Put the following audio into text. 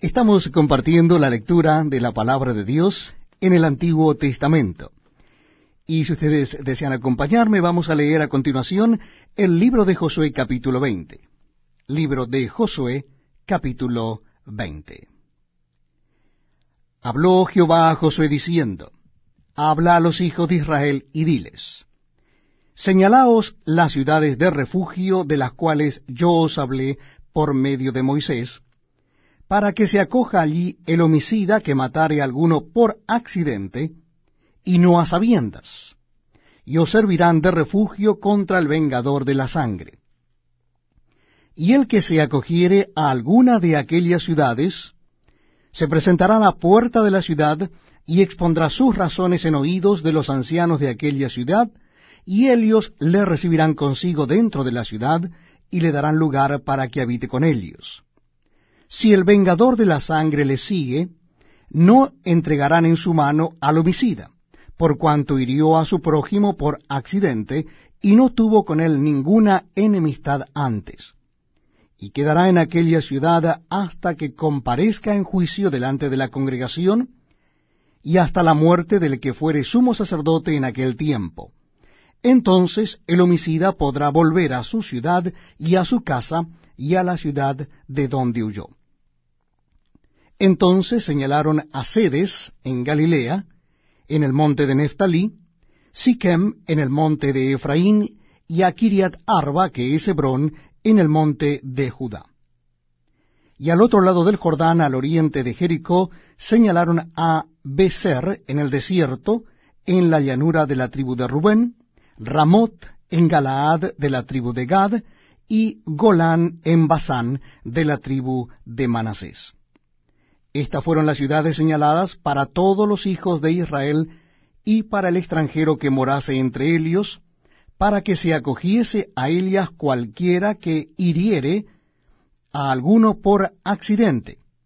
Estamos compartiendo la lectura de la palabra de Dios en el Antiguo Testamento. Y si ustedes desean acompañarme, vamos a leer a continuación el libro de Josué capítulo 20. Libro de Josué capítulo 20. Habló Jehová a Josué diciendo, Habla a los hijos de Israel y diles, Señalaos las ciudades de refugio de las cuales yo os hablé por medio de Moisés, para que se acoja allí el homicida que matare a alguno por accidente, y no a sabiendas, y os servirán de refugio contra el vengador de la sangre. Y el que se acogiere a alguna de aquellas ciudades, se presentará a la puerta de la ciudad, y expondrá sus razones en oídos de los ancianos de aquella ciudad, y ellos le recibirán consigo dentro de la ciudad, y le darán lugar para que habite con ellos si el vengador de la sangre le sigue, no entregarán en su mano al homicida, por cuanto hirió a su prójimo por accidente, y no tuvo con él ninguna enemistad antes. Y quedará en aquella ciudad hasta que comparezca en juicio delante de la congregación, y hasta la muerte del que fuere sumo sacerdote en aquel tiempo. Entonces el homicida podrá volver a su ciudad y a su casa y a la ciudad de donde huyó. Entonces señalaron a Sedes en Galilea, en el monte de Neftalí, Siquem en el monte de Efraín, y a Kiriat Arba, que es Hebrón, en el monte de Judá. Y al otro lado del Jordán, al oriente de Jericó, señalaron a Beser en el desierto, en la llanura de la tribu de Rubén, Ramot en Galaad de la tribu de Gad, y Golán en Basán de la tribu de Manasés. Estas fueron las ciudades señaladas para todos los hijos de Israel y para el extranjero que morase entre ellos, para que se acogiese a ellas cualquiera que hiriere a alguno por accidente,